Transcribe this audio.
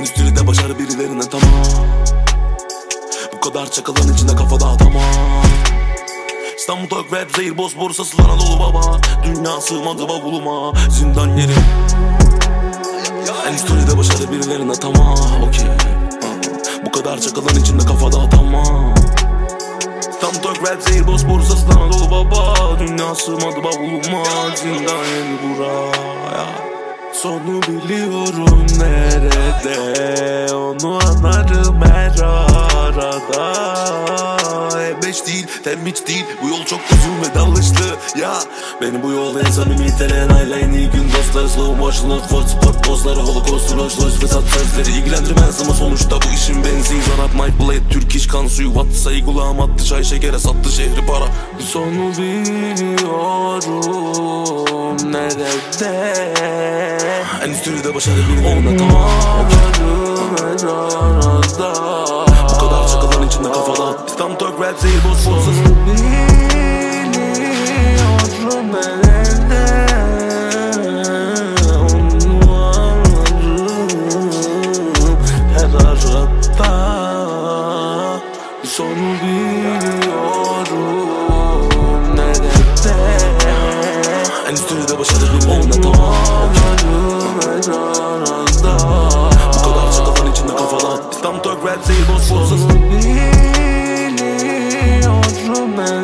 Endüstride başarı birilerine tamam. Bu kadar çakalın içinde kafada tamam İstanbul Tok Rap Zehir Boz Borsası Anadolu baba. Dünya sığmadı bavuluma Zindan yeri. Endüstride başarı birilerine tamam. Okey. Bu kadar çakalın içinde kafada tamam Tam tok rap zehir boz borsasından Anadolu baba. Dünya sığmadı bavuluma Zindan yeni buraya Sonu biliyorum nerede Onu anlarım her arada. E5 değil tembiç değil Bu yol çok uzun ve dalışlı ya. Beni bu yolda en samimi telen ayla en iyi gün dostları Slow motion, not for sport pozları Holocaust, Rolls Royce ve sat sözleri ilgilendirmez ama sonuçta bu işin benziği Zanat, Mike Blade, Türk iş kan suyu Wattı sayı kulağım attı çay şekere sattı şehri para. Sonu biliyorum nerede Endüstride başarı birilerine tamam Bu kadar çakaların içinde kafada İstanbul Türk rap zehir boz borsası Biliyorum Onu anlarım her arada Sonu biliyorum ayran az daha Bu kadar çok kafanın içinde kafalan İslam Türk rap değil boş boz Biliyorum ben.